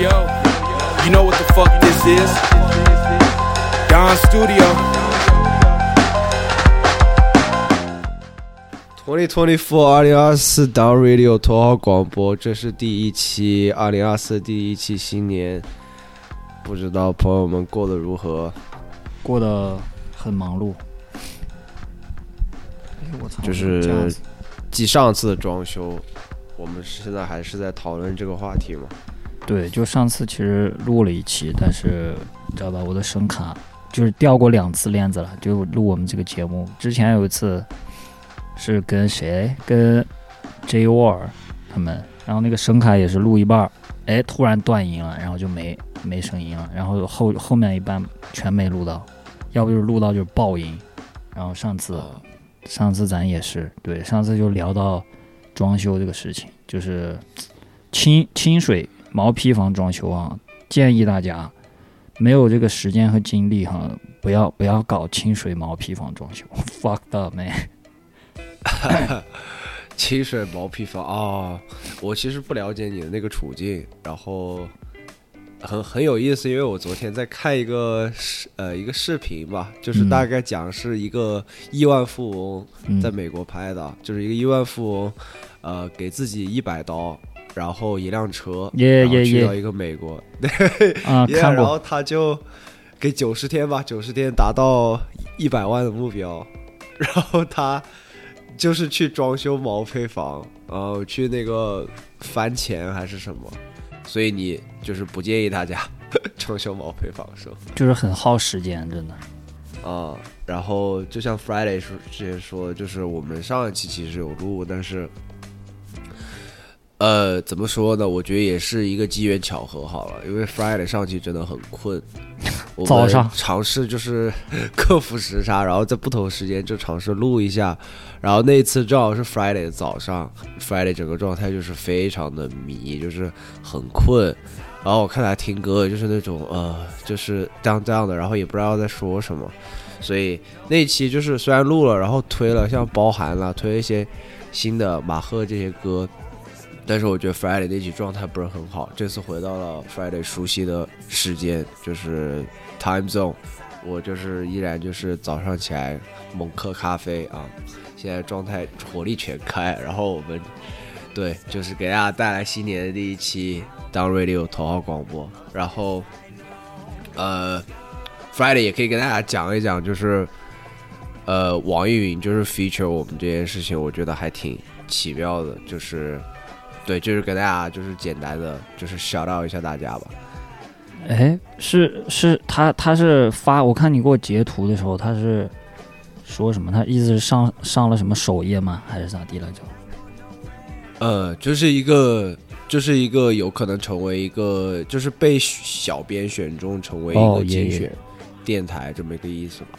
yo, you know what the fuck this is? Don Studio. Twenty Twenty Four 二零二四 Down Radio 头号广播，这是第一期，二零二四第一期新年，不知道朋友们过得如何？过得很忙碌。哎我操！就是继上次的装修，我们现在还是在讨论这个话题嘛？对，就上次其实录了一期，但是你知道吧，我的声卡就是掉过两次链子了，就录我们这个节目。之前有一次是跟谁？跟 J War 他们，然后那个声卡也是录一半儿，哎，突然断音了，然后就没没声音了，然后后后面一半全没录到，要不就是录到就是爆音。然后上次上次咱也是对，上次就聊到装修这个事情，就是清清水毛坯房装修啊，建议大家没有这个时间和精力哈，不要不要搞清水毛坯房装修，fuck up man。清水毛坯房啊、我其实不了解你的那个处境，然后很很有意思，因为我昨天在看一个视呃一个视频吧，就是嗯大概讲是一个亿万富翁嗯在美国拍的，就是一个亿万富翁，呃，给自己一百刀，然后一辆车，然后耶耶耶去到一个美国，啊，Yeah，看过。然后他就给九十天吧，九十天达到一百万的目标，然后他就是去装修毛坯房，然后去那个翻钱还是什么，所以你就是不建议大家 装修毛坯房是吧？就是很耗时间，真的。啊、然后就像 Friday 说之前说的，就是我们上一期其实有录，但是，呃，怎么说呢？我觉得也是一个机缘巧合好了，因为 Friday 上期真的很困，我早上尝试就是 克服时差，然后在不同时间就尝试录一下，然后那一次正好是 Friday 的早上，Friday 整个状态就是非常的迷，就是很困。然后我看他听歌，就是那种呃，就是这样这样的，然后也不知道在说什么，所以那期就是虽然录了，然后推了像包含了推了一些新的马赫这些歌，但是我觉得 Friday 那期状态不是很好。这次回到了 Friday 熟悉的时间，就是 Time Zone，我就是依然就是早上起来猛喝咖啡啊，现在状态火力全开，然后我们对就是给大家带来新年的第一期 Down Radio 头号广播，然后呃 Friday 也可以跟大家讲一讲，就是呃网易云就是 feature 我们这件事情，我觉得还挺奇妙的，就是对，就是给大家就是简单的就是 shout out 一下大家吧。哎，是是，他他是发，我看你给我截图的时候，他是说什么？他意思是上上了什么首页吗？还是咋地了就？呃，就是一个，就是一个有可能成为一个，就是被小编选中成为一个精选电台这么一个意思吧。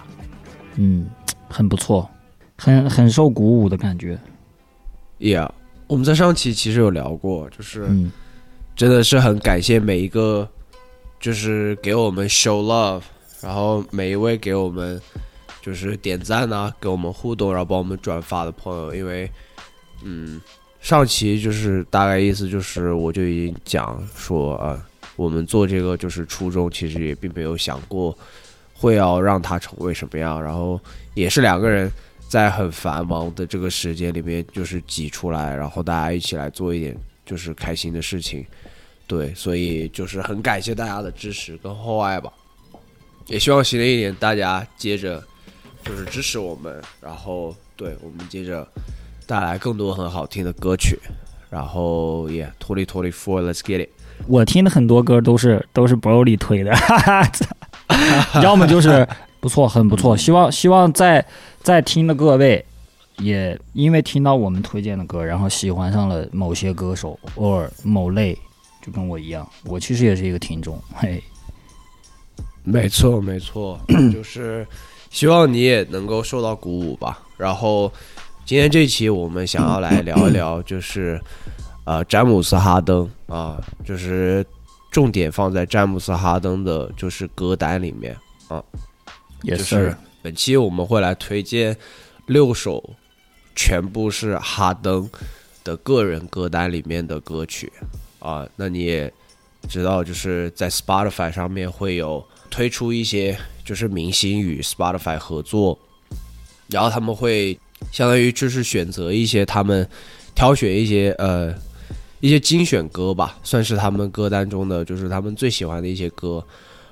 嗯，很不错，很很受鼓舞的感觉。Yeah，我们在上期其实有聊过，就是嗯真的是很感谢每一个，就是给我们 show love，然后每一位给我们就是点赞啊，给我们互动，然后帮我们转发的朋友，因为嗯，上期就是大概意思就是我就已经讲说啊，我们做这个就是初衷其实也并没有想过会要让它成为什么样，然后也是两个人。在很繁忙的这个时间里面，就是挤出来，然后大家一起来做一点就是开心的事情，对，所以就是很感谢大家的支持跟厚爱吧，也希望新的一年大家接着就是支持我们，然后对我们接着带来更多很好听的歌曲，然后也脱离脱离 four，let's get it。我听的很多歌都是都是 Broly 推的，哈哈，要么就是不错，很不错。希望希望在在听的各位也因为听到我们推荐的歌，然后喜欢上了某些歌手或者某类，就跟我一样，我其实也是一个听众，嘿，没错，没错，就是希望你也能够受到鼓舞吧。然后今天这期我们想要来聊一聊，就是呃詹姆斯哈登啊，就是重点放在詹姆斯哈登的就是歌单里面。也就是本期我们会来推荐六首全部是哈登的个人歌单里面的歌曲啊。那你也知道，就是在 Spotify 上面会有推出一些就是明星与 Spotify 合作，然后他们会相当于就是选择一些他们挑选一些呃一些精选歌吧，算是他们歌单中的就是他们最喜欢的一些歌，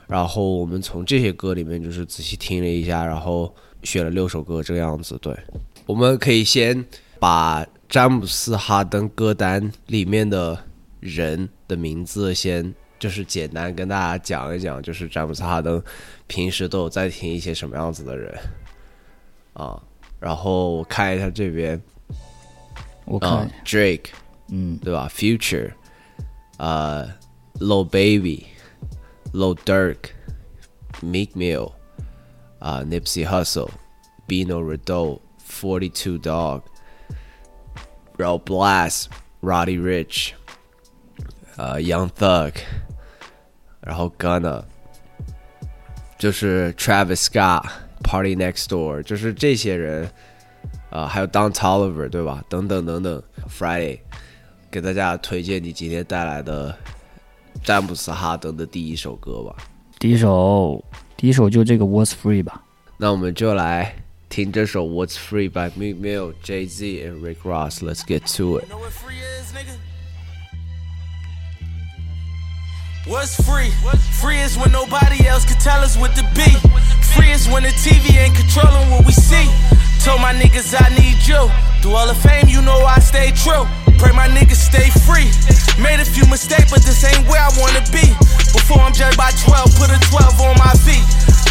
然后我们从这些歌里面就是仔细听了一下，然后选了六首歌这个样子。对，我们可以先把詹姆斯哈登歌单里面的人的名字先就是简单跟大家讲一讲，就是詹姆斯哈登平时都有在听一些什么样子的人啊，然后我看一下这边我看，啊，Drake。嗯，对吧？Future，呃 ，Low Baby，Low Durk，Meek Mill，啊、Nipsey Hussle，Bino Redo，Forty Two Dog，然后 Blast，Roddy Rich，呃，Young Thug，然后 Gunna，就是 Travis Scott，Party Next Door，就是这些人，啊、还有 Don Toliver，对吧？等等等等，Friday。给大家推荐你今天带来的 詹姆斯哈登的第一首歌吧。第一首第一首就这个 What's Free 吧。那我们就来听这首《What's Free》by Meek Mill, Jay Z and Rick Ross. Let's get to it. What's free? Free is when nobody else can tell us what to be. Free is when the TV ain't controlling what we see. Told my niggas I need you. Through all the fame, you know I stay true. Pray my niggas stay free. Made a few mistakes, but this ain't where I wanna be. Before I'm judged by 12, put a 12 on my feet.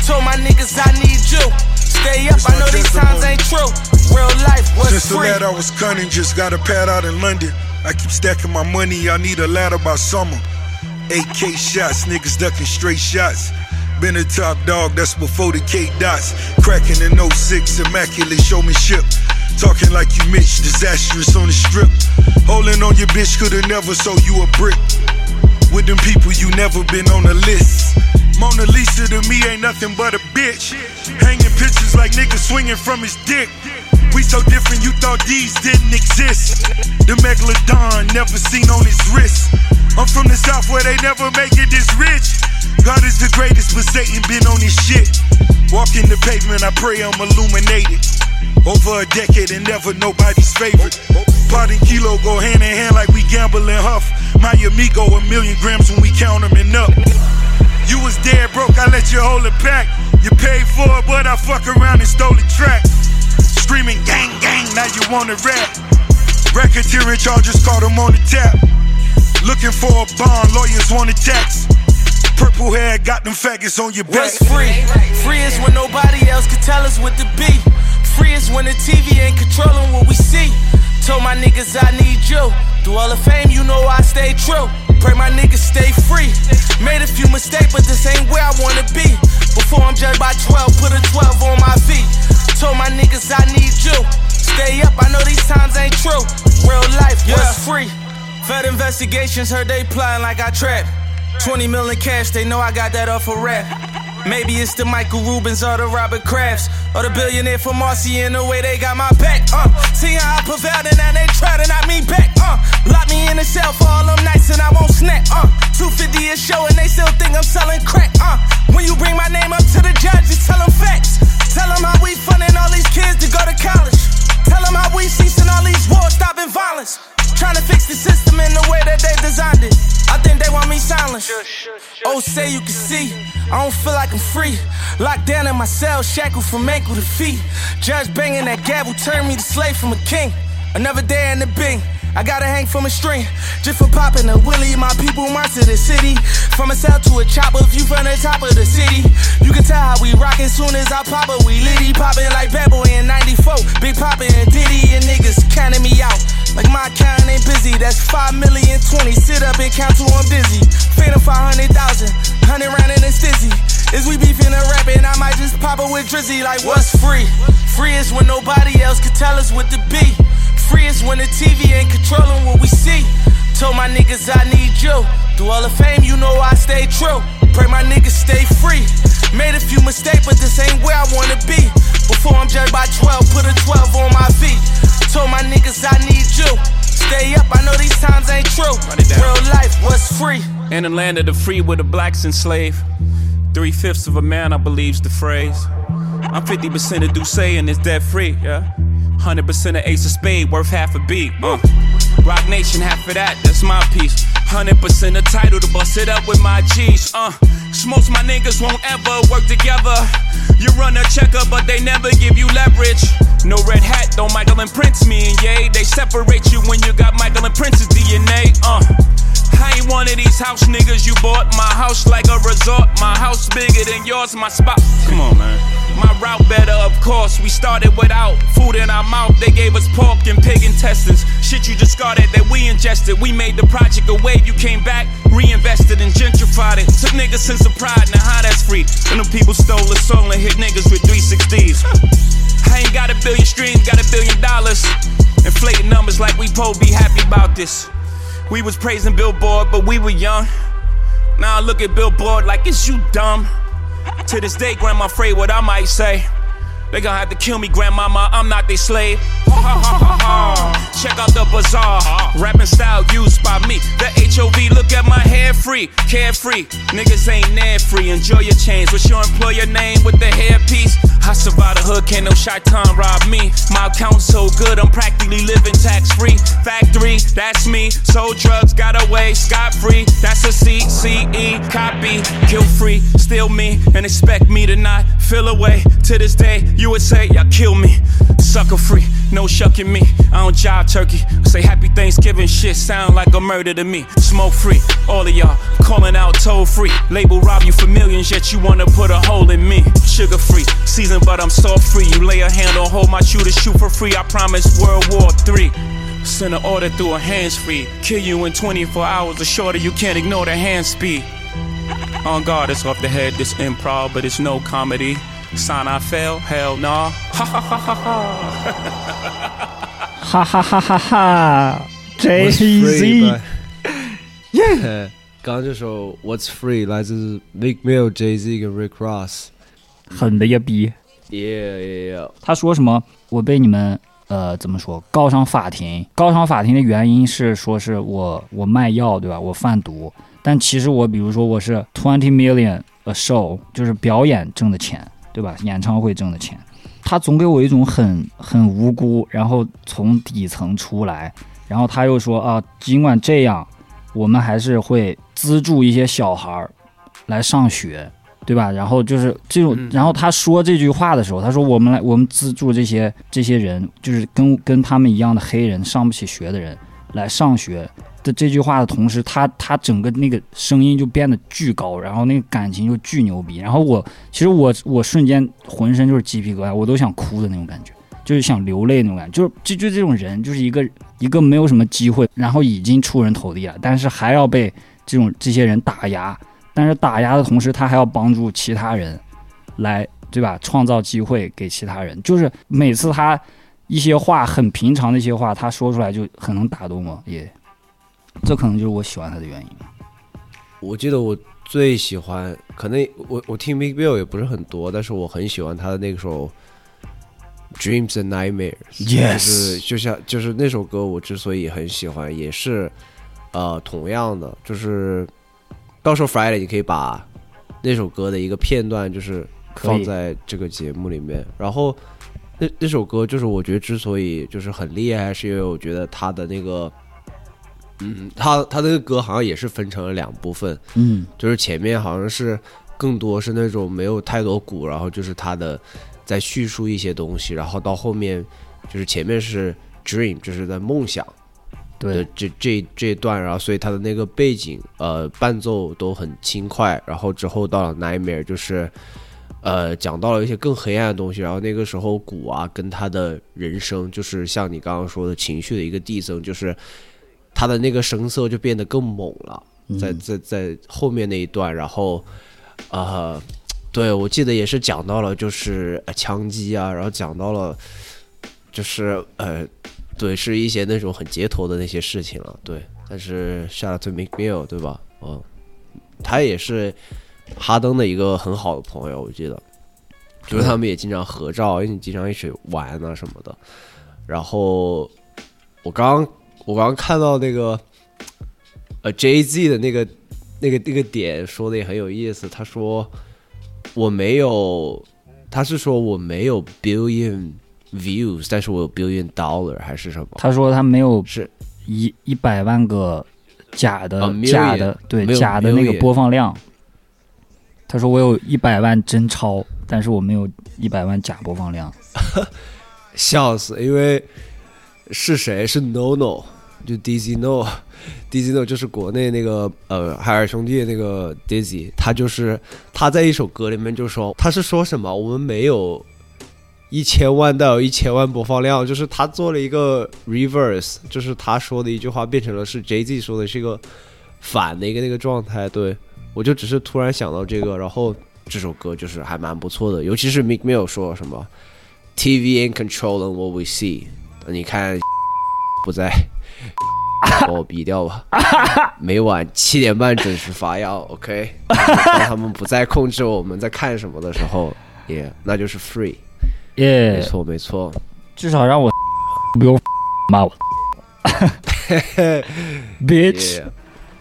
Told my niggas I need you. Stay up, I know these times ain't true. Real life, what's Since the free? lad I was cunning, just got a pad out in London. I keep stacking my money, I need a ladder by summer. AK shots, niggas ducking straight shots. Been a top dog, that's before the K dots. Cracking in 06, immaculate showmanship. Talking like you Mitch, disastrous on the strip. Holding on your bitch, coulda never sold you a brick. With them people, you never been on the list. Mona Lisa to me ain't nothing but a bitch. Hanging pictures like niggas swinging from his dick. We so different, you thought these didn't exist. The megalodon never seen on his wrist. I'm from the south where they never make it this rich. God is the greatest, but Satan been on his shit. Walking the pavement, I pray I'm illuminated. Over a decade and never nobody's favorite. Pot and kilo go hand in hand like we gamble and huff. My amigo, a million grams when we count them and up. You was dead broke, I let you hold it back. You paid for it, but I fuck around and stole the track. Screaming gang gang, now you wanna rap. Racketeering charges caught him on the tap. Looking for a bond, lawyers want a tax. Purple hair got them faggots on your back. What's free? Free is when nobody else can tell us what to be. Free is when the TV ain't controlling what we see. Told my niggas I need you. Through all the fame, you know I stay true. Pray my niggas stay free. Made a few mistakes, but this ain't where I wanna be. Before I'm judged by 12, put a 12 on my feet. Told my niggas I need you. Stay up, I know these times ain't true. Real life, what's free? Fed investigations heard they plotting like I trap. 20 million cash, they know I got that off a rap. Maybe it's the Michael Rubens or the Robert Crafts or the billionaire from Marcy in the way they got my back. Uh, see how I prevailed and now they try to knock me back. Uh, lock me in a cell for all them nights and I won't snap. Uh, 250 a show and they still think I'm selling crack. Uh, when you bring my name up to the judge, just tell them facts. Tell them how we funding all these kids to go to college. Tell them how we ceasing all these wars, stopping violence. Trying to fix the system in the way that they designed it. I think they want me silenced. Oh, say you can see. I don't feel like I'm free. Locked down in my cell, shackled from ankle to feet. Judge banging that gavel turned me to slave from a king. Another day in the bing. I gotta hang from a string just for popping a willie. My people to the city. From a cell to a chopper, view from the top of the city. You can tell how we rockin' soon as I pop it. We litty poppin' like Bad Boy in 94. Big Poppin' and Diddy and niggas counting me out. Like my account ain't busy. That's 5 million 20. Sit up and count till I'm dizzy. Phantom 500,000. 100 round in a stizzy. Is we beefing and rapping? I might just pop it with Drizzy. Like, what's free? Free is when nobody else can tell us what to be. Free is when the TV ain't controlling what we see. Told my niggas I need you. Through all the fame, you know I stay true. Pray my niggas stay free. Made a few mistakes, but this ain't where I wanna be. Before I'm judged by 12, put a 12 on my feet. Told my niggas I need you. Stay up, I know these times ain't true. Real life, was free. In the land of the free where the blacks enslaved. Three fifths of a man, I believe's the phrase. I'm 50% of Duce and it's debt free, yeah. 100% of Ace of Spade, worth half a beat. Uh. Rock Nation, half of that, that's my piece. 100% of title to bust it up with my G's. Uh. Most my niggas won't ever work together. You run a checker, but they never give you leverage. No red hat, don't Michael and Prince me and yay. They separate you when you got Michael and Prince's DNA. Uh. I ain't one of these house niggas you bought. My house like a resort. My house bigger than yours. My spot. Come on, man. My route better, of course. We started without food in our mouth. They gave us pork and pig intestines. Shit you discarded that we ingested. We made the project a wave. You came back, reinvested and gentrified it. Took niggas sense of pride. Now how that's free? And them people stole the soul and hit niggas with 360s. I ain't got a billion streams, got a billion dollars. Inflating numbers like we po be happy about this. We was praising Billboard, but we were young. Now I look at Billboard like it's you dumb. To this day, grandma afraid what I might say. They gonna have to kill me, grandmama. I'm not their slave. Check out the bazaar. Rapping style used by me. The HOV, look at my hair free. Carefree. Niggas ain't near free. Enjoy your change. What's your employer name with the hairpiece? I survived the hood, can't no time rob me. My account's so good, I'm practically living tax free. Factory, that's me. Sold drugs, got away scot free. That's a CCE copy. Kill free, steal me, and expect me to not feel away. To this day, you would say, y'all kill me. Sucker free, no shucking me. I don't jive turkey. Say happy Thanksgiving shit sound like a murder to me. Smoke free, all of y'all calling out toll free. Label rob you for millions, yet you wanna put a hole in me. Sugar free, season, but I'm salt free. You lay a hand on hold my shooter, shoot for free. I promise World War Three. Send an order through a hands free. Kill you in 24 hours. The shorter you can't ignore the hand speed. On guard, it's off the head. This improv, but it's no comedy. Sign I fell, Hell nah. Ha ha ha ha ha. 哈哈哈哈哈 What's Free，Jay Z，by 刚刚这首 What's Free 来自 Big Mill、Jay Z 跟 Rick Ross。狠的一逼。Yeah, yeah, yeah. 他说什么？我被你们呃怎么说告上法庭？告上法庭的原因是说是我我卖药对吧？我贩毒，但其实我比如说我是 twenty million a show，就是表演挣的钱对吧？演唱会挣的钱，他总给我一种很很无辜，然后从底层出来，然后他又说啊，尽管这样，我们还是会资助一些小孩儿来上学。对吧？然后就是这种，然后他说这句话的时候，他说我们来，我们资助这些这些人，就是跟跟他们一样的黑人上不起学的人来上学这句话的同时，他他整个那个声音就变得巨高，然后那个感情就巨牛逼。然后我其实我我瞬间浑身就是鸡皮疙瘩，我都想哭的那种感觉，就是想流泪那种感觉。就是就就这种人，就是一个一个没有什么机会，然后已经出人头地了，但是还要被这种这些人打压。但是打压的同时，他还要帮助其他人，来对吧？创造机会给其他人。就是每次他一些话很平常的一些话，他说出来就很能打动我，也这可能就是我喜欢他的原因吧。我记得我最喜欢，可能我我听 Big Bill 也不是很多，但是我很喜欢他的那首《Dreams and Nightmares》。Yes 就是就像就是那首歌，我之所以很喜欢，也是呃同样的，就是到时候 Friday 你可以把那首歌的一个片段，就是放在这个节目里面，然后。那那首歌就是我觉得之所以就是很厉害，是因为我觉得他的那个，嗯，他他那个歌好像也是分成了两部分，嗯，就是前面好像是更多是那种没有太多鼓，然后就是他的在叙述一些东西，然后到后面就是前面是 dream，就是在梦想的对，这这这一段，然后所以他的那个背景呃伴奏都很轻快，然后之后到了 nightmare 就是。呃，讲到了一些更黑暗的东西，然后那个时候鼓啊，跟他的人生，就是像你刚刚说的情绪的一个递增，就是他的那个声色就变得更猛了。在在在后面那一段，然后呃，对我记得也是讲到了就是呃枪击啊，然后讲到了就是呃，对，是一些那种很街头的那些事情了，对。但是 out to Mick Mill，对吧？嗯，他也是哈登的一个很好的朋友，我记得，就是他们也经常合照，因为你经常一起玩啊什么的。然后我刚我刚看到那个呃 Jay Z 的那个那个那个点说的也很有意思，他说我没有，他是说我没有 billion views，但是我有 billion dollar 还是什么？他说他没有是一一百万个假的、啊假的对假的那个播放量。他说我有一百万真钞，但是我没有一百万假播放量。笑死，因为是谁？是 No No，就 Dizzy No，Dizzy No 就是国内那个呃海尔兄弟那个 Dizzy，他就是他在一首歌里面就说他是说什么？我们没有一千万到有一千万播放量，就是他做了一个 reverse，就是他说的一句话变成了是 Jay Z 说的是一个反的一个那个状态。对我就只是突然想到这个，然后这首歌就是还蛮不错的，尤其是 McMill 说什么。TV in control and what we see。你看，不在，把我 逼掉吧。每晚七点半准时发药，OK。当他们不再控制我们在看什么的时候，也、那就是 free。耶没、错，没错。至少让我不用骂我，bitch。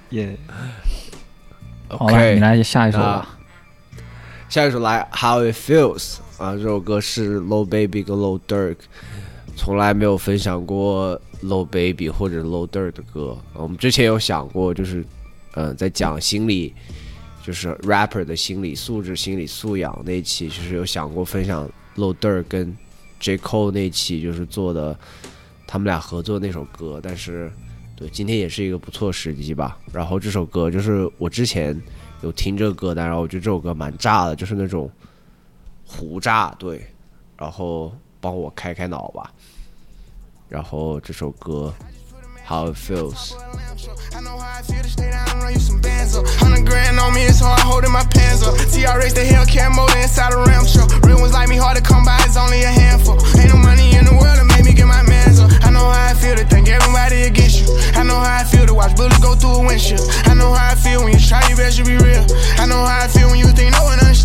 耶、好了，你来下一首吧。下一首来《How It Feels》啊，这首歌是 Low Baby 跟 Low Durk，从来没有分享过 Low Baby 或者 Low Durk 的歌。我们之前有想过，就是嗯、在讲心理，就是 rapper 的心理素质、心理素养那期，就是有想过分享 Low Durk 跟 J Cole 那期，就是做的他们俩合作那首歌，但是。对，今天也是一个不错时机吧。然后这首歌就是我之前有听这个歌单，然后我觉得这首歌蛮炸的，就是那种胡炸，对。然后帮我开开脑吧。然后这首歌 How It Feels。 I know how I feel to stay down and run you some bands up. Hundred grand on me, it's hard holding my pants up. TRX, the Hellcat motor inside a Ram truck. Real ones like me, hard to come by, it's only a handful. Ain't no money in the world to make me get my mans up. I know how I feel to think everybody against you. I know how I feel to watch bullets go through a windshield. I know how I feel when you try your best to be real. I know how I feel when you think no one understands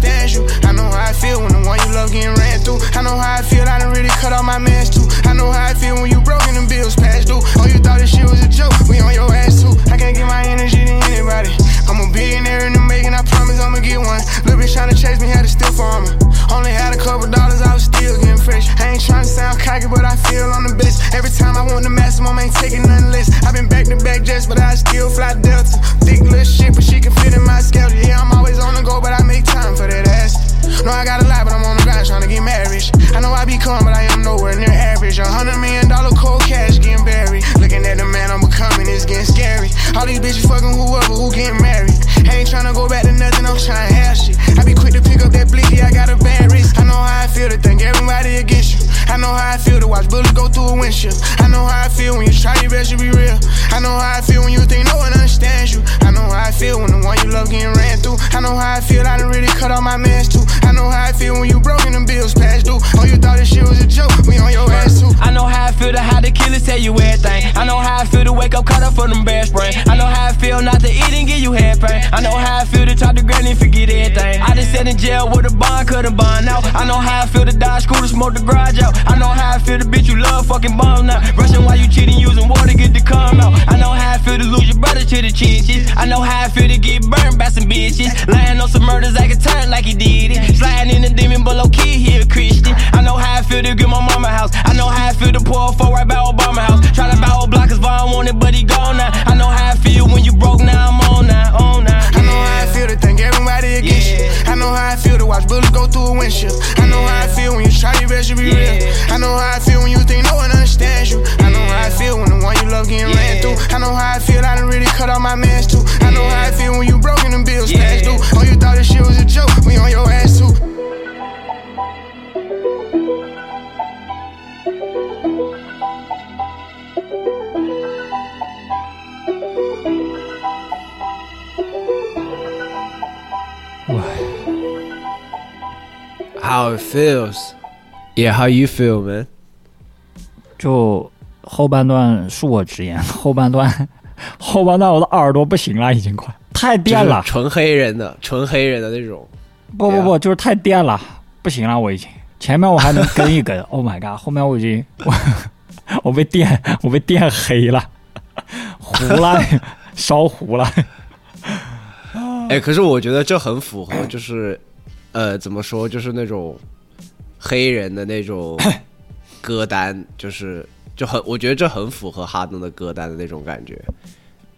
Bond out. I know how I feel to die school to smoke the garage out. I know how I feel to bitch you love fucking bomb now. Rushing while you cheating, using water get to come out. I know how I feel to lose your brother to the chitches. I know how know how I feel to watch bullets go through a windshield. I know how I feel when you try your best to be real. I know how I feel when you think no one understands you. I know how I feel when the one you love getting ran through. I know how I feel, I done really cut off my mans too. I know how I feel when you broke and bills past due. Oh, you thought this shit was a joke, we on your ass too. How it feels. Yeah, how you feel, man? 就后半段恕我直言，后半段 后半段我的耳朵不行了，已经快太电了。纯黑人的，纯黑人的那种。不不不，就是太电了，不行了，我已经。前面我还能跟一跟，Oh my god，后面我已经我 我被电我被电黑了，糊了，烧糊了。哎，可是我觉得这很符合，就是呃，怎么说，就是那种黑人的那种 歌单，就是就很，我觉得这很符合哈登的歌单的那种感觉。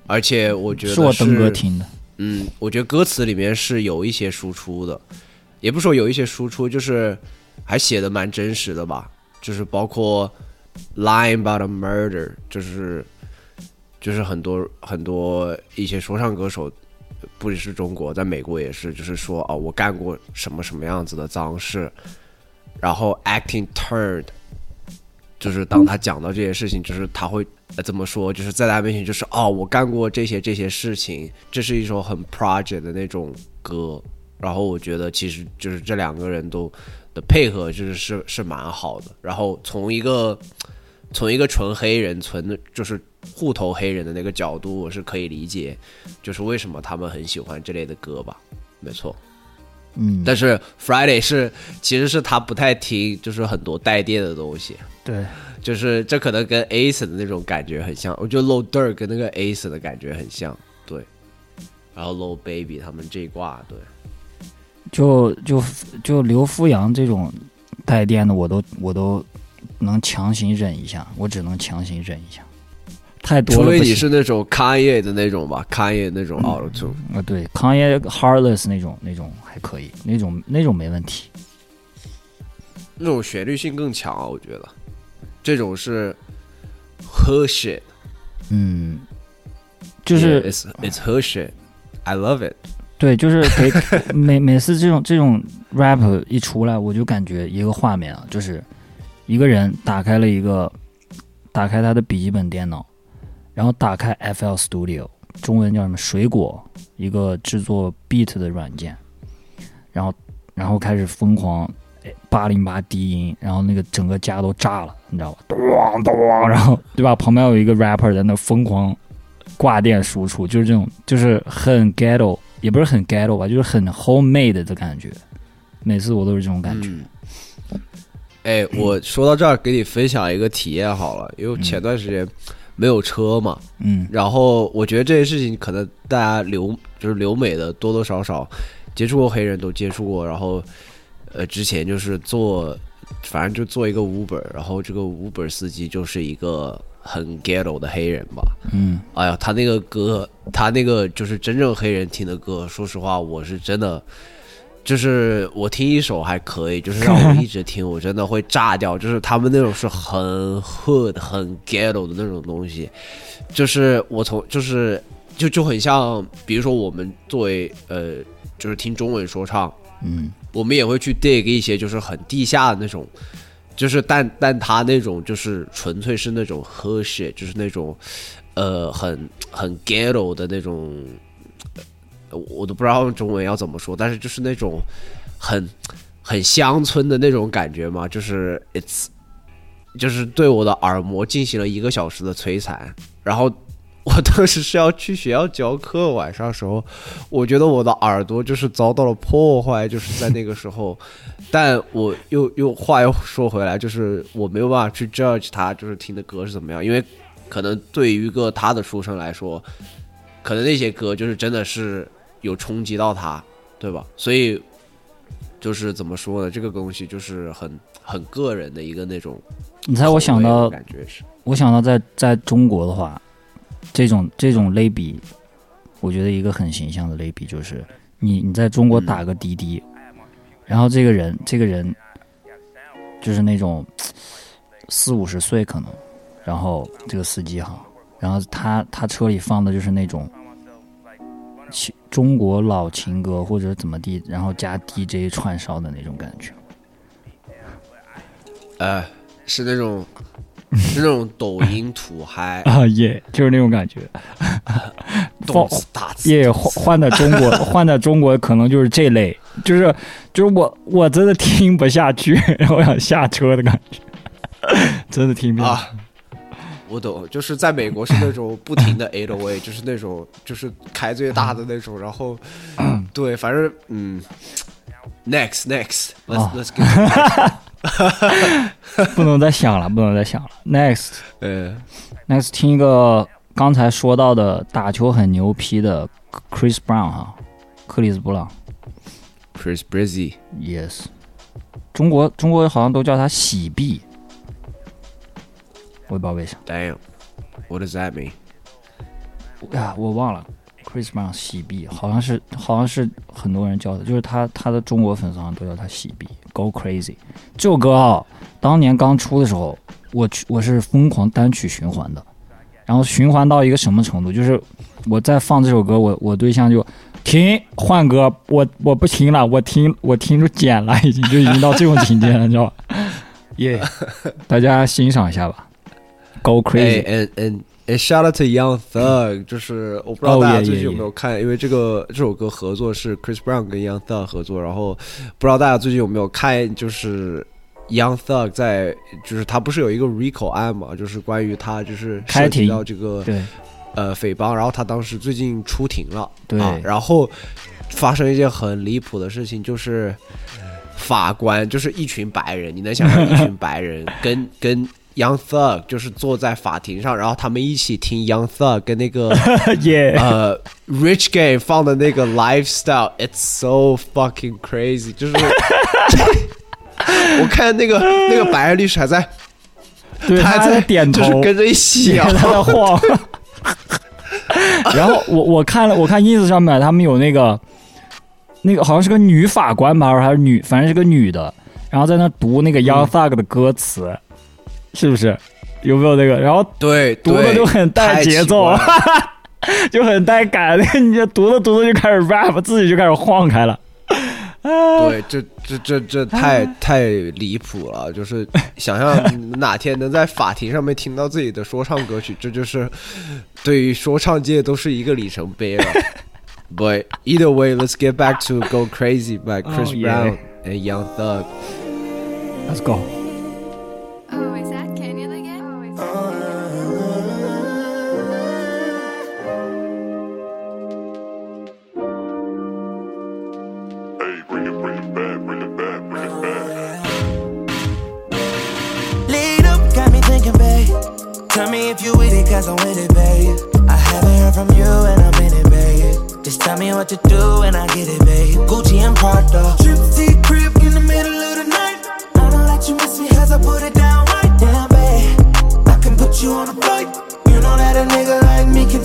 而且我觉得是我登哥听的，嗯，我觉得歌词里面是有一些输出的，也不说有一些输出，就是还写的蛮真实的吧，就是包括 lying about a murder，就是就是很多很多一些说唱歌手，不只是中国，在美国也是，就是说哦，我干过什么什么样子的脏事，然后 acting turned，就是当他讲到这些事情，就是他会怎么说，就是在他面前就是哦，我干过这些这些事情，这是一首很 project 的那种歌。然后我觉得其实就是这两个人都的配合就是是是蛮好的。然后从一个从一个纯黑人纯就是户头黑人的那个角度，我是可以理解，就是为什么他们很喜欢这类的歌吧。没错。嗯，但是 Friday 是其实是他不太听，就是很多带电的东西，对，就是这可能跟 Ace 的那种感觉很像，我觉得 Low Dirt 跟那个 Ace 的感觉很像，对。然后 Low Baby 他们这一挂，对，就就就刘富阳这种带电的，我都我都能强行忍一下，我只能强行忍一下，太多除非你是那种 Kanye 的那种吧，Kanye 那种 Auto Tune，啊，对，康业 Heartless 那种那种还可以，那种那种没问题。那种旋律性更强啊，我觉得，这种是 her shit，嗯，就是 Yeah, it's it's her shit，I love it。对，就是给 每每次这种这种 rap 一出来，我就感觉一个画面啊，就是一个人打开了一个打开他的笔记本电脑，然后打开 FL Studio，中文叫什么水果，一个制作 beat 的软件，然后然后开始疯狂八零八低音，然后那个整个家都炸了，你知道吧？咚咚，然后对吧？旁边有一个 rapper 在那疯狂挂电输出，就是这种，就是很 ghetto，也不是很 ghetto 吧，就是很 homemade 的感觉。每次我都是这种感觉。哎，我说到这儿，给你分享一个体验好了，因为前段时间没有车嘛，嗯。然后我觉得这些事情可能大家留就是留美的多多少少接触过黑人都接触过，然后呃之前就是做，反正就做一个 Uber，然后这个 Uber 司机就是一个很 ghetto 的黑人吧，嗯。哎呀，他那个歌，他那个就是真正黑人听的歌，说实话，我是真的，就是我听一首还可以，就是让我一直听，我真的会炸掉。就是他们那种是很 hood、很 ghetto 的那种东西，就是我从就是就就很像，比如说我们作为呃，就是听中文说唱，嗯我们也会去 dig 一些就是很地下的那种，就是但但他那种就是纯粹是那种喝血，就是那种呃很很 ghetto 的那种，呃我都不知道用中文要怎么说，但是就是那种很很乡村的那种感觉嘛，就是 it's 就是对我的耳膜进行了一个小时的摧残，然后我当时是要去学校教课，晚上的时候，我觉得我的耳朵就是遭到了破坏，就是在那个时候，但我又又话又说回来，就是我没有办法去 judge 他就是听的歌是怎么样，因为可能对于一个他的出身来说，可能那些歌就是真的是有冲击到他，对吧？所以就是怎么说呢，这个东西就是很很个人的一个那种你猜我想到我感觉是，我想到在在中国的话，这种这种类比，我觉得一个很形象的类比就是你你在中国打个滴滴，然后这个人这个人就是那种四五十岁可能，然后这个司机哈，然后他他车里放的就是那种情中国老情歌或者怎么地，然后加 DJ 串烧的那种感觉。呃，是那种 是那种抖音土嗨，啊耶，就是那种感觉。换换在中国，换在中国可能就是这类，就是就是我我真的听不下去，然后我想下车的感觉，真的听不下去。啊，我懂，就是在美国是那种不停的 A 8 A，就是那种就是开最大的那种，然后对，反正嗯，next next，let's 啊 let's get，不能再想了，不能再想了。Next 呃 next 听一个刚才说到的打球很牛批的 Chris Brown 哈，克里斯布朗。Chris Brizzy，，yes，中国中国好像都叫他喜币，我也不知道为啥 Damn，what does that mean？呀，我忘了。Chris Brown 喜币，好像是好像是很多人叫的，就是他他的中国粉丝好像都叫他喜币，Go Crazy 这首歌啊，当年刚出的时候，我去我是疯狂单曲循环的，然后循环到一个什么程度，就是我在放这首歌，我我对象就停换歌，我我不听了，我听我听就剪了，已经就已经到这种境界了，你知道吧？耶、大家欣赏一下吧，Go 哎 Crazy，、，and and and shout out to Young Thug，就是我不知道哦大家最近有没有看，因为这个这首歌合作是 Chris Brown 跟 Young Thug 合作，然后不知道大家最近有没有看，就是 Young Thug 在就是他不是有一个 RICO 案嘛，就是关于他就是涉及开庭到这个呃诽谤，然后他当时最近出庭了，对啊，然后发生一件很离谱的事情，就是法官就是一群白人，你能想象一群白人 跟跟 Young Thug 就是坐在法庭上，然后他们一起听 Young Thug 跟那个 耶、呃 Rich Game 放的那个 Lifestyle，it's so fucking crazy，就是我看那个那个白人律师还在，对，他还在点头，就是跟着一起他。在晃。然后我我看了，我看 ins 上面他们有那个那个好像是个女法官吧，还是女，反正是个女的，然后在那读那个 Young Thug 的歌词，是不是？有没有那个？然后对，读的就很带节奏 就很带感，那 你就读着读着就开始 rap，自己就开始晃开了。对，这这这这太太离谱了！就是想象 哪天能在法庭上面听到自己的说唱歌曲，这就是对于说唱界都是一个里程碑了。But either way, let's get back to "Go Crazy" by Chris Oh. Brown and Young Thug. Let's go。Tell me what to do and I get it, babe. Gucci and Prada. Trip to crib in the middle of the night. I know that you miss me as I put it down right down, babe. I can put you on a flight. You know that a nigga like me can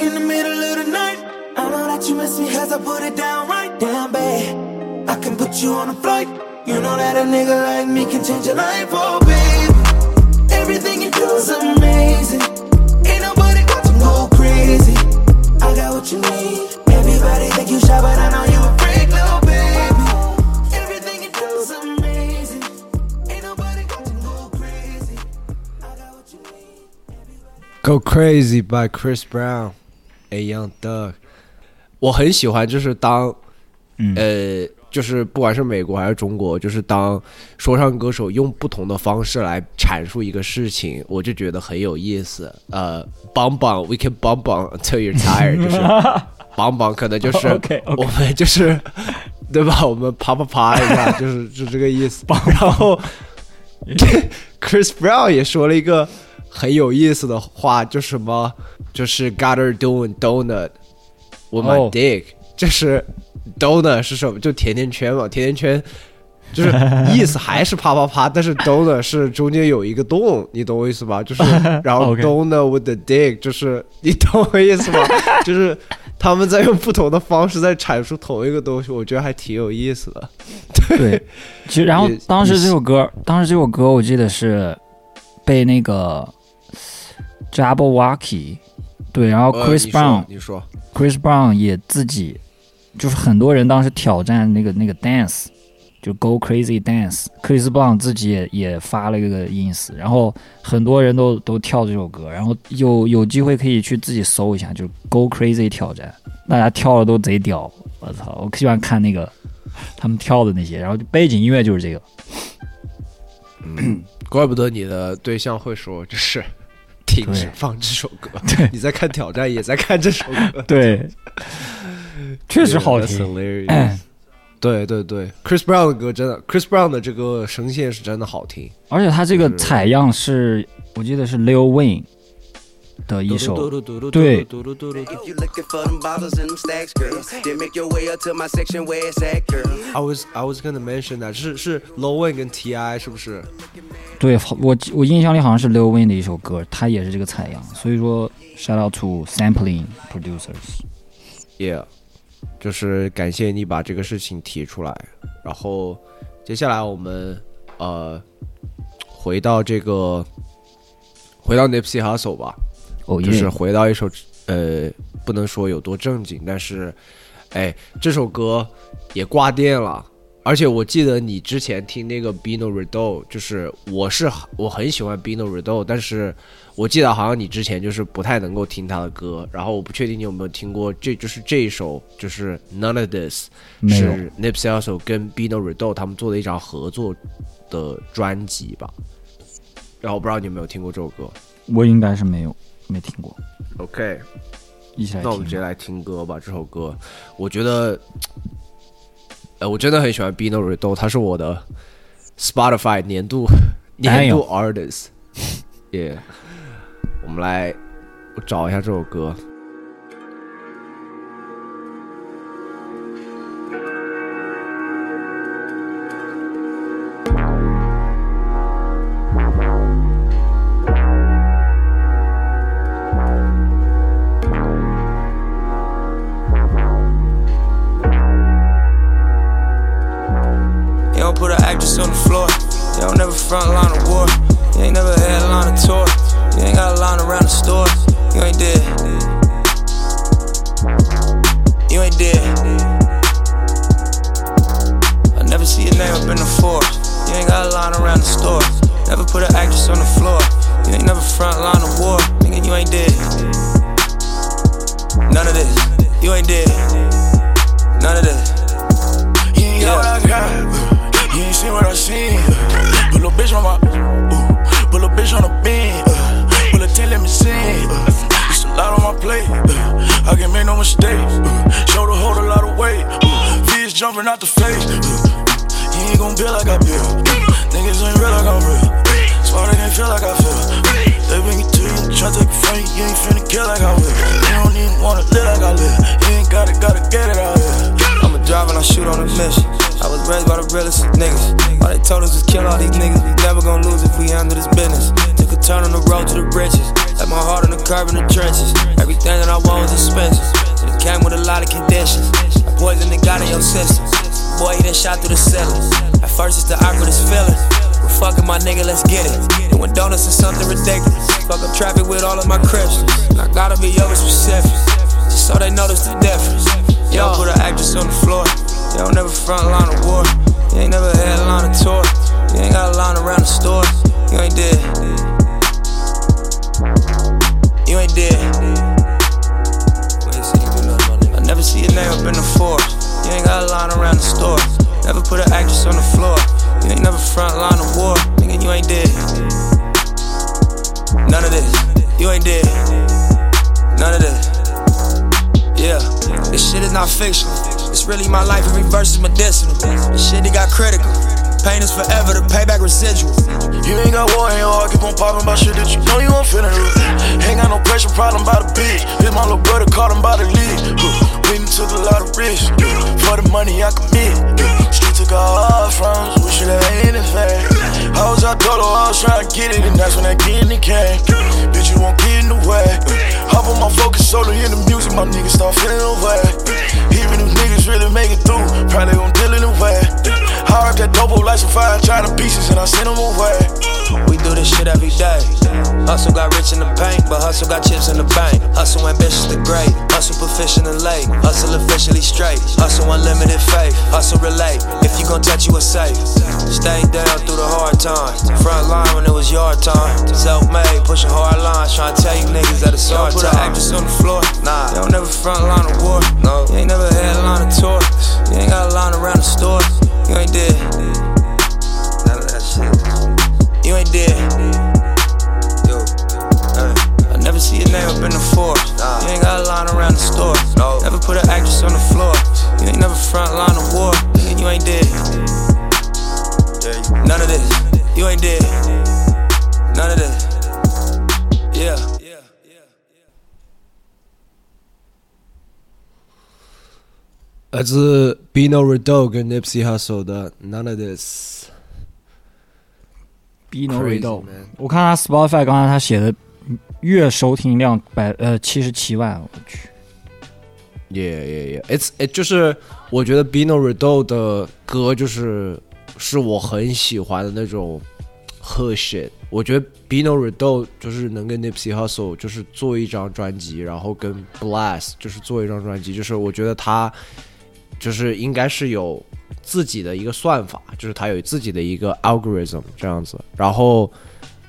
in the middle of the night. I know that you miss me I put it down right down, babe. I can put you on a flight. You know that a nigga like me can change your life, oh baby. Everything you do is amazing. Ain't nobody got to go crazy. I got what you need. Everybody think you shy, but I know you a freak, little. "Go Crazy" by Chris Brown。A Young Duck，我很喜欢，就是当嗯，呃，就是不管是美国还是中国，就是当说唱歌手用不同的方式来阐述一个事情，我就觉得很有意思。呃，邦邦，we can 邦邦 until you're tired，就是邦邦，可能就是 我们就是对吧？我们啪啪啪一下，就是就这个意思。然后 Chris Brown 也说了一个很有意思的话，就什么就是 gotta doing donut with my 哦 dick，就是 donut 是什么？就甜甜圈嘛，甜甜圈。就是意思还是啪啪啪，但是 donut 是中间有一个洞，你懂我意思吧？就是 然后 donut with the dick，就是你懂我意思吗？就是他们在用不同的方式在阐述同一个东西，我觉得还挺有意思的。对，其实然后当时这首歌，当时这首歌我记得是被那个 Jabberwocky 对，然后呃 Chris 你说 Brown、你说。Chris Brown 也自己就是很多人当时挑战那个那个 dance，就 Go Crazy Dance，克里斯布朗自己也也发了一个 ins，然后很多人都都跳这首歌，然后有有机会可以去自己搜一下，就是 Go Crazy 挑战，大家跳的都贼屌，我操，我喜欢看那个他们跳的那些，然后背景音乐就是这个，怪不得你的对象会说，就是停止放这首歌。对。你在看挑战，也在看这首歌，对，确实好听。对对对，Chris Brown 的歌真的，Chris Brown 的这个声线是真的好听。而且他这个采样是我记得是 Lil Wayne 的一首。对 If you looking for them bottles and them stacks, girl, then make your way up to my section where it's at, girl. I was gonna mention that 是是 Low Wayne 跟 T.I 是不是？对我我印象里好像是 Low Wayne 的一首歌，他也是这个采样，所以说 shout out to sampling producers。Yeah，就是感谢你把这个事情提出来。然后接下来我们呃回到这个回到 Nipsey Hussle 吧，哦就是，回到一首呃不能说有多正经，但是哎这首歌也挂电了。而且我记得你之前听那个 Bino Redo，就是我是我很喜欢 Bino Redo，但是我记得好像你之前就是不太能够听他的歌，然后我不确定你有没有听过，这就是这一首就是 None of This 是 Nipsey Hussle 跟 Bino Redo 他们做的一张合作的专辑吧。然后我不知道你有没有听过这首歌。我应该是没有没听过，OK，一起来那我们直接。来听歌吧。这首歌，我觉得，呃，我真的很喜欢 Bino Redo，他是我的 Spotify 年度年度 artist。耶、我们来，我找一下这首歌。Traffic with all of my Christians. I gotta be over specific. Just so they notice the difference. Don't put an actress on the floor. Don't never front line of war. You ain't never had a tour. You ain't got a line around the store. You ain't dead. You ain't dead. I never see your name up in the force. You ain't got a line around the store. Never put an actress on the floor. You ain't never front line of war. Nigga, you ain't dead. None of this. You ain't dead. None of this. Yeah, this shit is not fictional. It's really my life. Every verse is medicinal. This shit it got critical. Pain is forever. The payback residual. You ain't got war in your heart, keep on popping about shit that you know you won't feel. Ain't got no pressure, problem by the bitch. Hit my little brother, caught him by the lead. We took a lot of risks. For the money I commit. Took all off from have ended fast. I was out dolo, I was trying to get it, and that's when that getting came. Bitch, you won't get in the way. Hop on my focus solo in the music, my niggas start feeling away. Even if niggas really make it through, probably gon' deal in the heard that dope like some fire, trying to pieces, and I sent them away. We do this shit every day. Hustle got rich in the bank, but hustle got chips in the bank. Hustle ambitious to great. Hustle proficient and late. Hustle officially straight. Hustle unlimited faith. Hustle relate. If you gon' touch, you a safe. Stay down through the hard times. Front line when it was your time. Self made, pushing hard lines. Trying to tell you niggas that it's hard put time. an actress on the floor. Nah, you don't never front line of war. No, you ain't never had a of tour. You ain't got a line around the store. You ain't dead. None of that shit. You ain't dead. 来自 Bino Redo 跟 Nipsey Hussle 的 None of This。B No Crazy, Redo，我看他 Spotify 刚才他写的月收听量百呃七十七万，我去，Yeah, yeah, yeah. It's it 就是我觉得 Bino Redo 的歌就是是我很喜欢的那种 h shit。我觉得 Bino Redo 就是能跟 Nipsey Hussle 就是做一张专辑，然后跟 Blast 就是做一张专辑，就是我觉得他就是应该是有自己的一个算法，就是他有自己的一个 algorithm 这样子。然后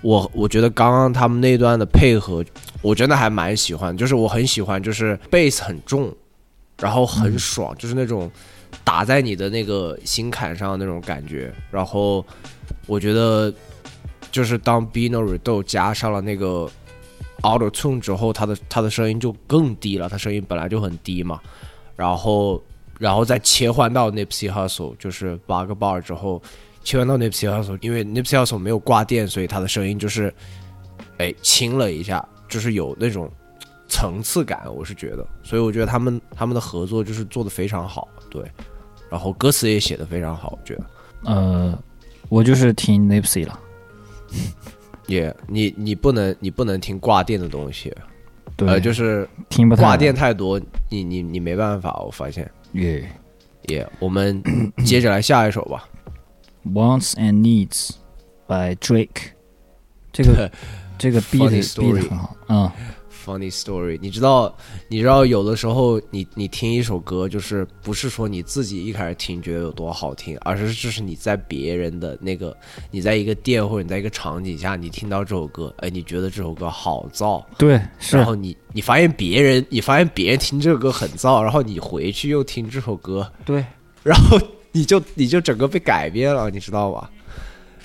我我觉得刚刚他们那段的配合，我真的还蛮喜欢，就是我很喜欢，就是 bass 很重，然后很爽，就是那种打在你的那个心坎上那种感觉。然后我觉得，就是当 Bino Redo 加上了那个 Auto Tune 之后，他的他的声音就更低了，他声音本来就很低嘛。然后，然后再切换到 Nipsey Hussle，就是八个 bar 之后，切换到 Nipsey Hussle，因为 Nipsey Hussle 没有挂电，所以他的声音就是，哎，轻了一下，就是有那种层次感，我是觉得，所以我觉得他们他们的合作就是做的非常好，对，然后歌词也写的非常好，我觉得，呃，我就是听 Nipsey 了，也、你你不能你不能听挂电的东西，对，呃，就是听不太挂电太多，你你你没办法，我发现，耶、也、我们接着来下一首吧。Wants and Needs by Drake，这个这个 beat beat 很好，嗯，Funny story，你知道，你知道有的时候你你听一首歌，就是不是说你自己一开始听觉得有多好听，而是就是你在别人的那个，你在一个店或者你在一个场景下，你听到这首歌，哎，你觉得这首歌好燥，对，是然后你你发现别人，你发现别人听这首歌很燥，然后你回去又听这首歌，对。然后你就你就整个被改变了，你知道吧？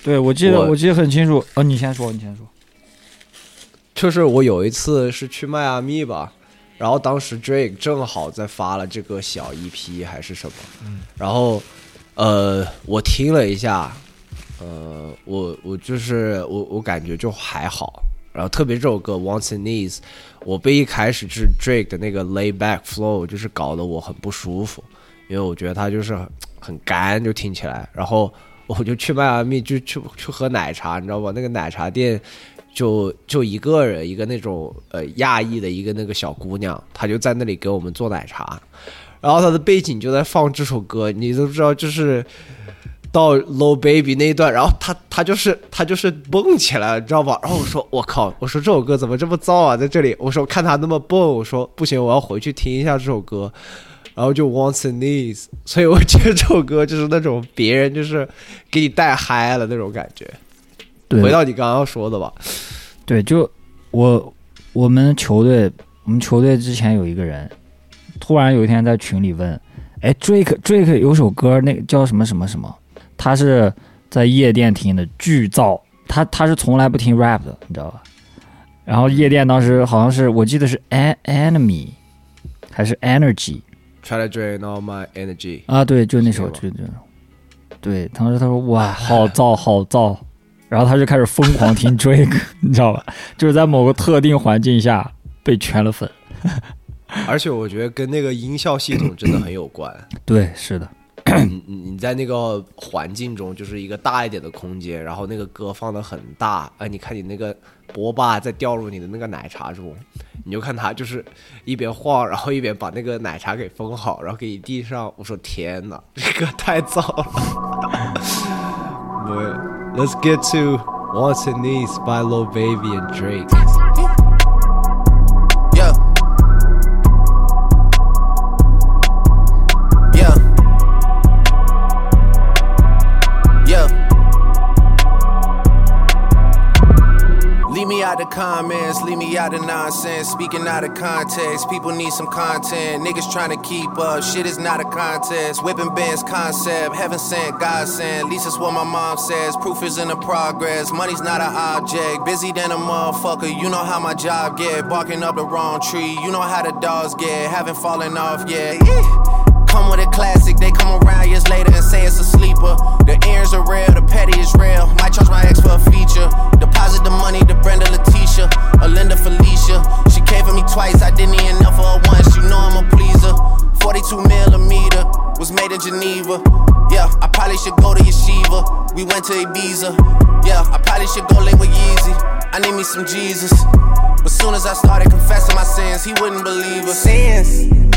对，我记得我我记得很清楚，哦，你先说，你先说，就是我有一次是去迈阿密吧，然后当时 Drake 正好在发了这个小 EP 还是什么，然后呃我听了一下，呃我我就是我我感觉就还好，然后特别这首歌 Wants and Needs，我被一开始是 Drake 的那个 lay back flow 就是搞得我很不舒服，因为我觉得他就是很很干就听起来，然后我就去迈阿密就去去喝奶茶，你知道吧？那个奶茶店就就一个人，一个那种呃亚裔的一个那个小姑娘，她就在那里给我们做奶茶，然后她的背景就在放这首歌，你都知道，就是到 Low Baby 那一段，然后她她就是她就是蹦起来了，你知道吧？然后我说我靠，我说这首歌怎么这么燥啊，在这里，我说看她那么蹦，我说不行，我要回去听一下这首歌。然后就 wants and needs，所以我觉得这首歌就是那种别人就是给你带嗨了那种感觉。回到你刚刚说的吧，对，就我我们球队，我们球队之前有一个人，突然有一天在群里问，哎，Drake Drake 有首歌，那个叫什么什么什么，他是在夜店听的，巨燥，他他是从来不听 rap 的，你知道吧？然后夜店当时好像是我记得是 An Enemy 还是 Energy Try to drain all my energy。啊，对，就那首，就就，对，当时他说哇，好燥，好燥，然后他就开始疯狂听 Drake，你知道吧？就是在某个特定环境下被圈了粉。而且我觉得跟那个音效系统真的很有关。对，是的，你你你在那个环境中，就是一个大一点的空间，然后那个歌放的很大，哎，你看你那个波霸在掉入你的那个奶茶中，你就看他就是一边晃，然后一边把那个奶茶给封好，然后给你递上。我说天哪，这个太燥了。对，Let's get to Wants and Needs by Lil Baby and Drake。Out the comments, leave me out the nonsense. Speaking out of context, people need some content. Niggas trying to keep up, shit is not a contest. Whipping bands concept, heaven sent, God sent. At least that's what my mom says. Proof is in the progress, money's not an object. Busy than a motherfucker, you know how my job get. Barking up the wrong tree, you know how the dogs get. Haven't fallen off yet. Come with a classic, they come around years later and say it's a sleeper. The ears are real, the petty is real. My Jesus. But soon as I started confessing my sins, he wouldn't believe us. Sins.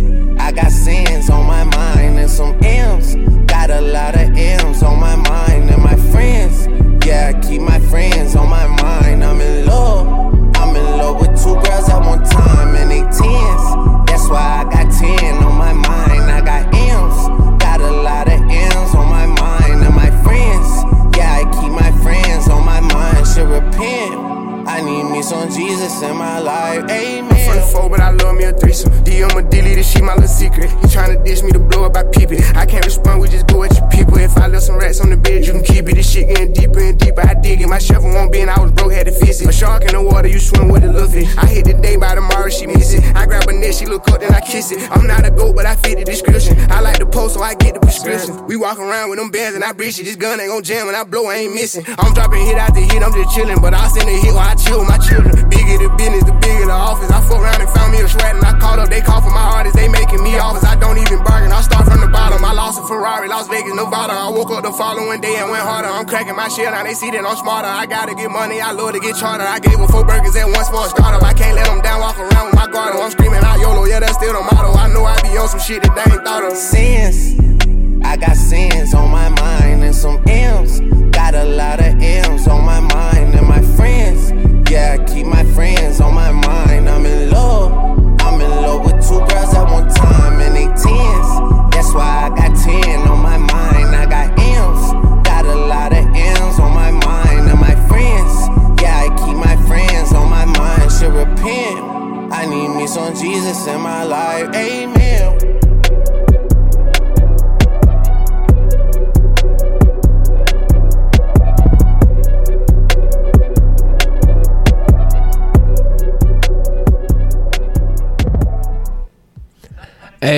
Them bands and I breach it. This gun ain't gon' jam and I blow, I ain't missing. I'm dropping hit after hit, I'm just chillin'. But I send a hit while I chill with my children. Bigger the business, the bigger the office. I fuck around and found me a sweat and I called up, they call for my artists, they making me offers. I don't even bargain, I start from the bottom. I lost a Ferrari, Las Vegas, Nevada. I woke up the following day and went harder. I'm cracking my shit, now they see that I'm smarter. I gotta get money, I love to get charter. I gave her four burgers at once for a startup. I can't let them down, walk around with my guard. I'm screaming out YOLO, yeah, that's still the motto. I know I be on some shit that they ain't thought of. sins. I got sins on my mind and some M's.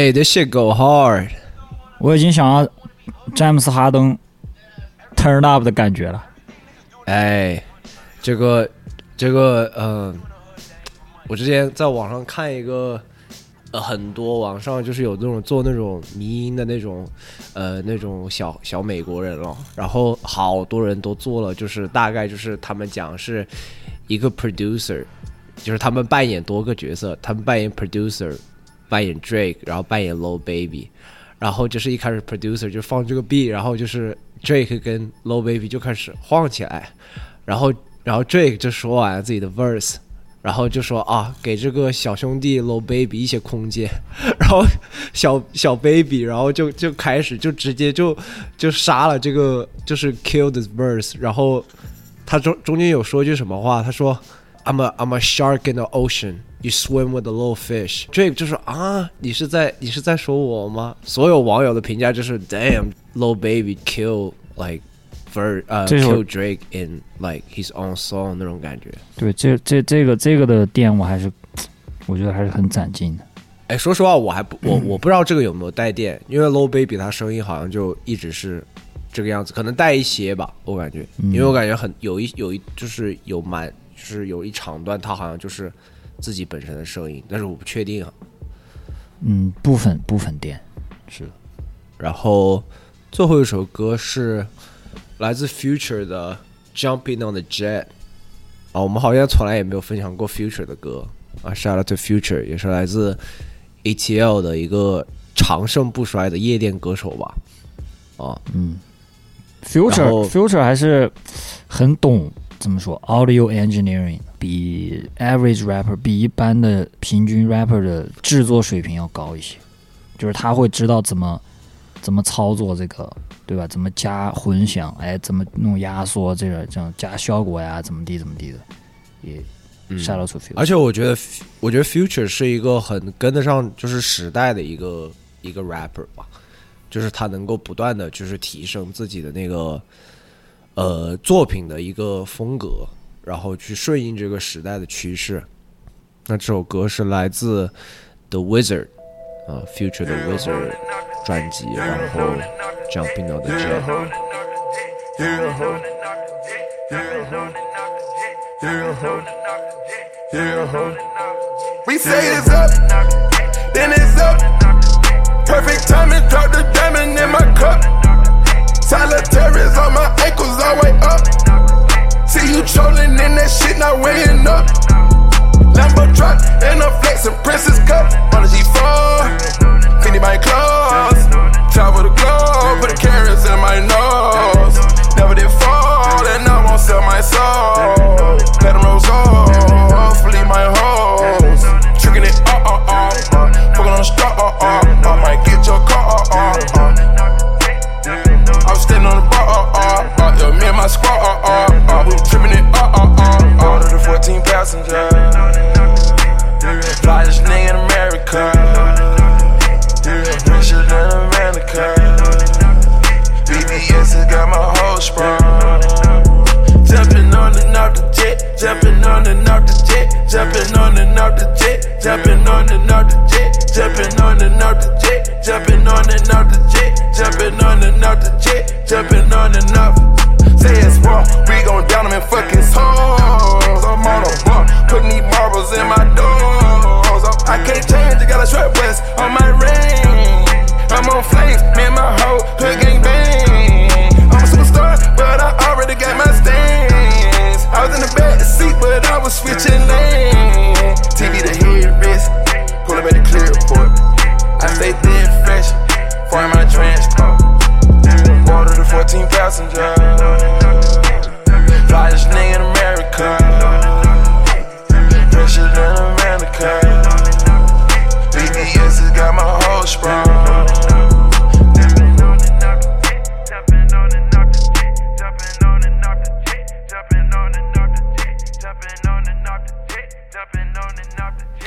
Hey, this shit go hard. 我已经想要詹姆斯哈登 turn up 的感觉了。哎，这个这个，嗯、我之前在网上看一个，呃，很多网上就是有那种做那种迷音的那种，呃，那种小小美国人了，然后好多人都做了，就是大概就是他们讲是一个 producer，就是他们扮演多个角色，他们扮演 producer，扮演 Drake，然后扮演 Low Baby，然后就是一开始 producer 就放这个 B，然后就是 Drake 跟 Low Baby 就开始晃起来，然后然后 Drake 就说完了自己的 verse，然后就说啊，给这个小兄弟 Low Baby 一些空间，然后小小 Baby，然后就就开始就直接就就杀了这个就是 kill this verse，然后他中中间有说句什么话，他说 I'm a I'm a shark in the ocean。You swim with a little fish。Drake 就说啊，你是在你是在说我吗？所有网友的评价就是 Damn, Lil Baby kill like for 呃、kill Drake in like his own song 那种感觉。对，这这这个这个的店我还是我觉得还是很攒劲的。哎，说实话，我还不我我不知道这个有没有带电，因为 Low Baby 他声音好像就一直是这个样子，可能带一些吧，我感觉，嗯因为我感觉很有一有一就是有蛮就是有一长段他好像就是自己本身的声音，但是我不确定啊。嗯，部分部分店是的。然后最后一首歌是来自 Future 的《Jumping on the Jet》啊，我们好像从来也没有分享过 Future 的歌啊，Shout out to Future，也是来自 ATL 的一个长盛不衰的夜店歌手吧。啊，嗯然，Future 后 Future 还是很懂怎么说 audio engineering，比 average rapper 比一般的平均 rapper 的制作水平要高一些，就是他会知道怎么怎么操作这个，对吧？怎么加混响，哎，怎么弄压缩，这个这样加效果呀，怎么地怎么地的，也嗯 shout out to Future。而且我觉得，我觉得 Future 是一个很跟得上就是时代的一个一个 rapper 吧，就是他能够不断的就是提升自己的那个呃作品的一个风格，然后去顺应这个时代的趋势。那这首歌是来自 The Wizard 啊、Future 的 Wizard 专辑，然后 Jumping on the Jet。We say it's up, then it's up. Perfect timing, drop the diamond in my cup.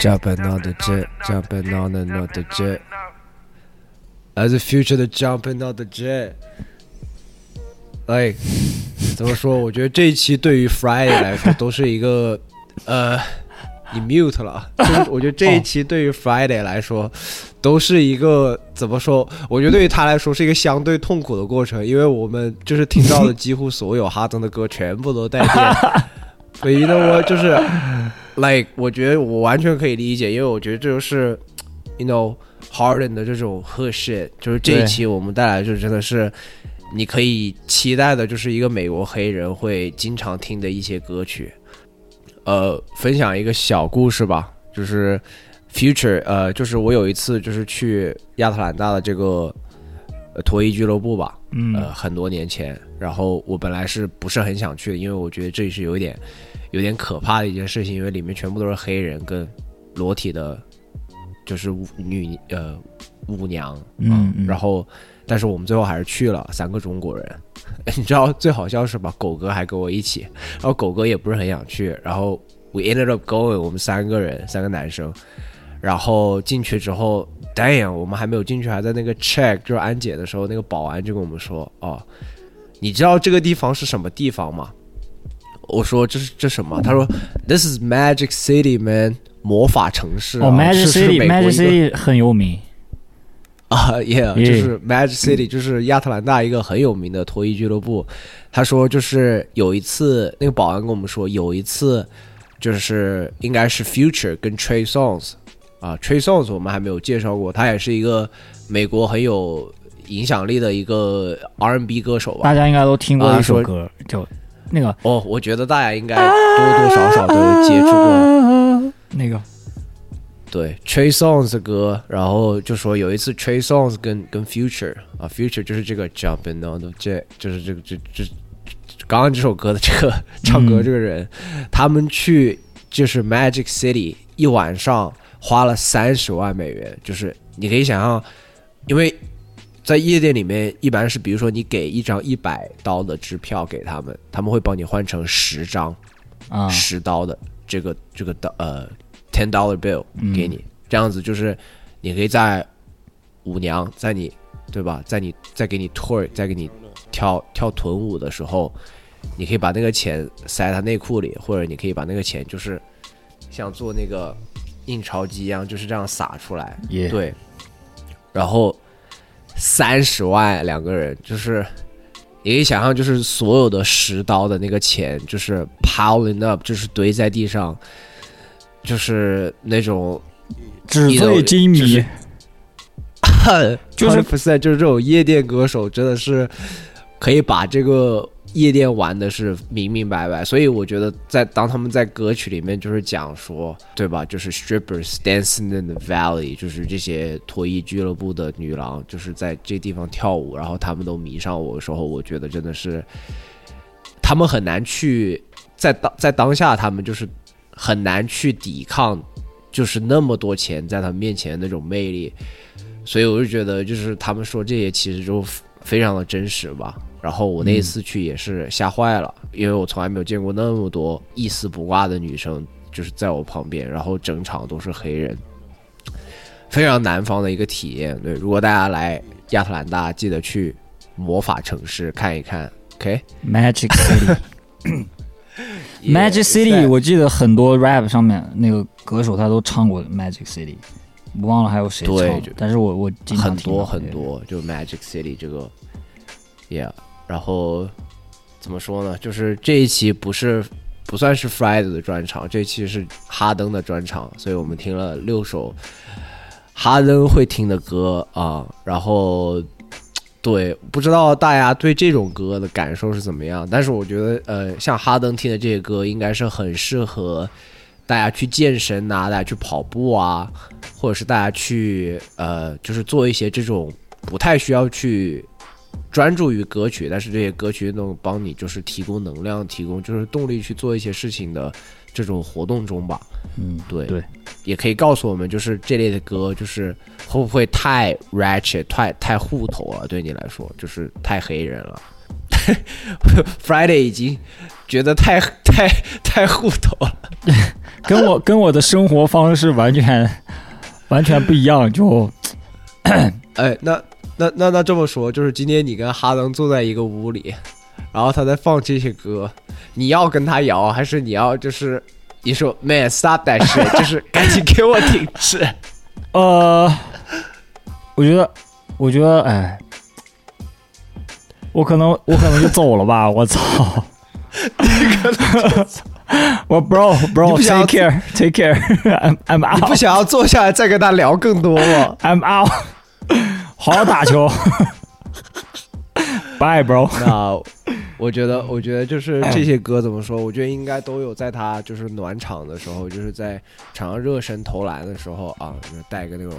Jumping on the jet, jumping on another jet. 来自 Future 的 Jumping on the Jet。哎，怎么说？我觉得这一期对于 Friday 来说都是一个 呃，你 mute 了啊。就是我觉得这一期对于 Friday 来说都是一个怎么说？我觉得对于他来说是一个相对痛苦的过程，因为我们就是听到的几乎所有哈登的歌全部都带电。所以呢，我就是 like，我觉得我完全可以理解，因为我觉得这就是，you know Harden 的这种 hood shit，就是这一期我们带来就真的是你可以期待的，就是一个美国黑人会经常听的一些歌曲。呃，分享一个小故事吧，就是 Future，呃，就是我有一次就是去亚特兰大的这个呃脱衣俱乐部吧，嗯呃，很多年前，然后我本来是不是很想去的，因为我觉得这里是有一点有点可怕的一件事情，因为里面全部都是黑人跟裸体的，就是舞女呃舞娘，嗯嗯然后但是我们最后还是去了，三个中国人。你知道最好笑是吧？狗哥还跟我一起，然后狗哥也不是很想去，然后 we ended up going，我们三个人，三个男生，然后进去之后，damn，我们还没有进去，还在那个 check 就是安检的时候，那个保安就跟我们说，哦，你知道这个地方是什么地方吗？我说这是这什么？他说 This is Magic City, man，魔法城市、啊。哦，Magic City，Magic City 很有名。啊、yeah,，Yeah 就是 Magic City，就是亚特兰大一个很有名的脱衣俱乐部。他说，就是有一次，那个保安跟我们说，有一次就是应该是 Future 跟 Trey Songs 啊，Trey Songs 我们还没有介绍过，他也是一个美国很有影响力的一个 R&B 歌手吧。大家应该都听过一首歌，就那个哦，我觉得大家应该多多少少都接触过。那个对 Trey Songs 的歌，然后就说有一次 Trey Songs 跟跟 Future 啊，Future 就是这个 Jumping on the Jet，就是这个这这刚刚这首歌的这个唱歌这个人，他们去就是 Magic City 一晚上花了三十万美元，就是你可以想象，因为在夜店里面一般是比如说你给一张一百刀的支票给他们，他们会帮你换成十张啊。十刀的这个这个的呃 ten dollar bill 嗯给你，这样子就是你可以在舞娘在你对吧，在你再给你 tour 再给你跳跳臀舞的时候，你可以把那个钱塞他内裤里，或者你可以把那个钱就是像做那个印钞机一样，就是这样撒出来。对，然后三十万两个人，就是你可以想象，就是所有的十刀的那个钱，就是 piling up，就是堆在地上，就是那种纸醉金迷，就是 percent，就是这种夜店歌手，真的是可以把这个夜店玩的是明明白白。所以我觉得在当他们在歌曲里面就是讲说，对吧？就是 strippers dancing in the valley，就是这些脱衣俱乐部的女郎，就是在这地方跳舞，然后他们都迷上我的时候，我觉得真的是他们很难去在当在当下，他们就是很难去抵抗，就是那么多钱在他们面前的那种魅力。所以我就觉得，就是他们说这些其实就非常的真实吧。然后我那一次去也是吓坏了，因为我从来没有见过那么多一丝不挂的女生，就是在我旁边，然后整场都是黑人，非常南方的一个体验。对，如果大家来亚特兰大，记得去魔法城市看一看。OK，Magic City。Magic City，我记得很多 rap 上面那个歌手他都唱过 Magic City，我忘了还有谁唱对就，但是我我经常很多很多，就 Magic City 这个，Yeah，然后怎么说呢？就是这一期不是不算是 Friday 的专场，这一期是哈登的专场，所以我们听了六首哈登会听的歌啊，然后。对，不知道大家对这种歌的感受是怎么样，但是我觉得，呃，像哈登听的这些歌，应该是很适合大家去健身呐、大家去跑步啊，或者是大家去呃，就是做一些这种不太需要去专注于歌曲，但是这些歌曲能帮你就是提供能量、提供就是动力去做一些事情的这种活动中吧。嗯，对对，也可以告诉我们，就是这类的歌，就是会不会太 ratchet、太太户头了？对你来说，就是太黑人了。Friday 已经觉得太太太户头了。跟我跟我的生活方式完全完全不一样，就哎，那那那那这么说，就是今天你跟哈登坐在一个屋里，然后他在放这些歌，你要跟他摇，还是你要就是你说 man stop that shit，就是赶紧给我停止？呃，我觉得，我觉得，哎，我可能我可能就走了吧，我操！我 bro bro 不想要 take care take care I'm I'm out 你不想要坐下来再跟他聊更多吗？I'm out，好好打球，bye bro。那我觉得，我觉得就是 这些歌怎么说？我觉得应该都有在他就是暖场的时候，就是在场上热身投篮的时候啊，就带个那种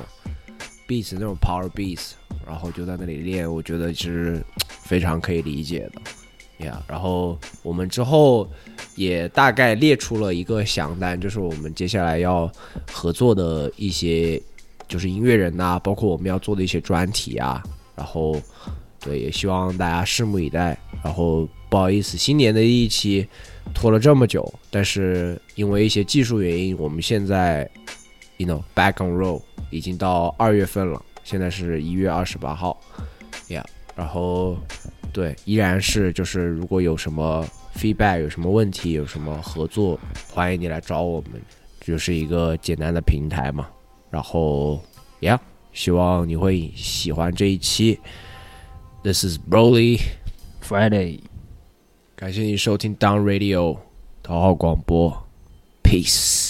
beats 那种 power beats，然后就在那里练，我觉得是非常可以理解的。呀、然后我们之后也大概列出了一个详单，就是我们接下来要合作的一些就是音乐人呐、包括我们要做的一些专题啊，然后对，也希望大家拭目以待。然后不好意思，新年的一期拖了这么久，但是因为一些技术原因，我们现在，you know back on roll，已经到二月份了，现在是一月二十八号，yeah，然后对，依然是就是如果有什么 feedback，有什么问题，有什么合作，欢迎你来找我们，就是一个简单的平台嘛。然后，yeah，希望你会喜欢这一期。This is Broly Friday，感谢你收听 Down Radio 头号广播，Peace。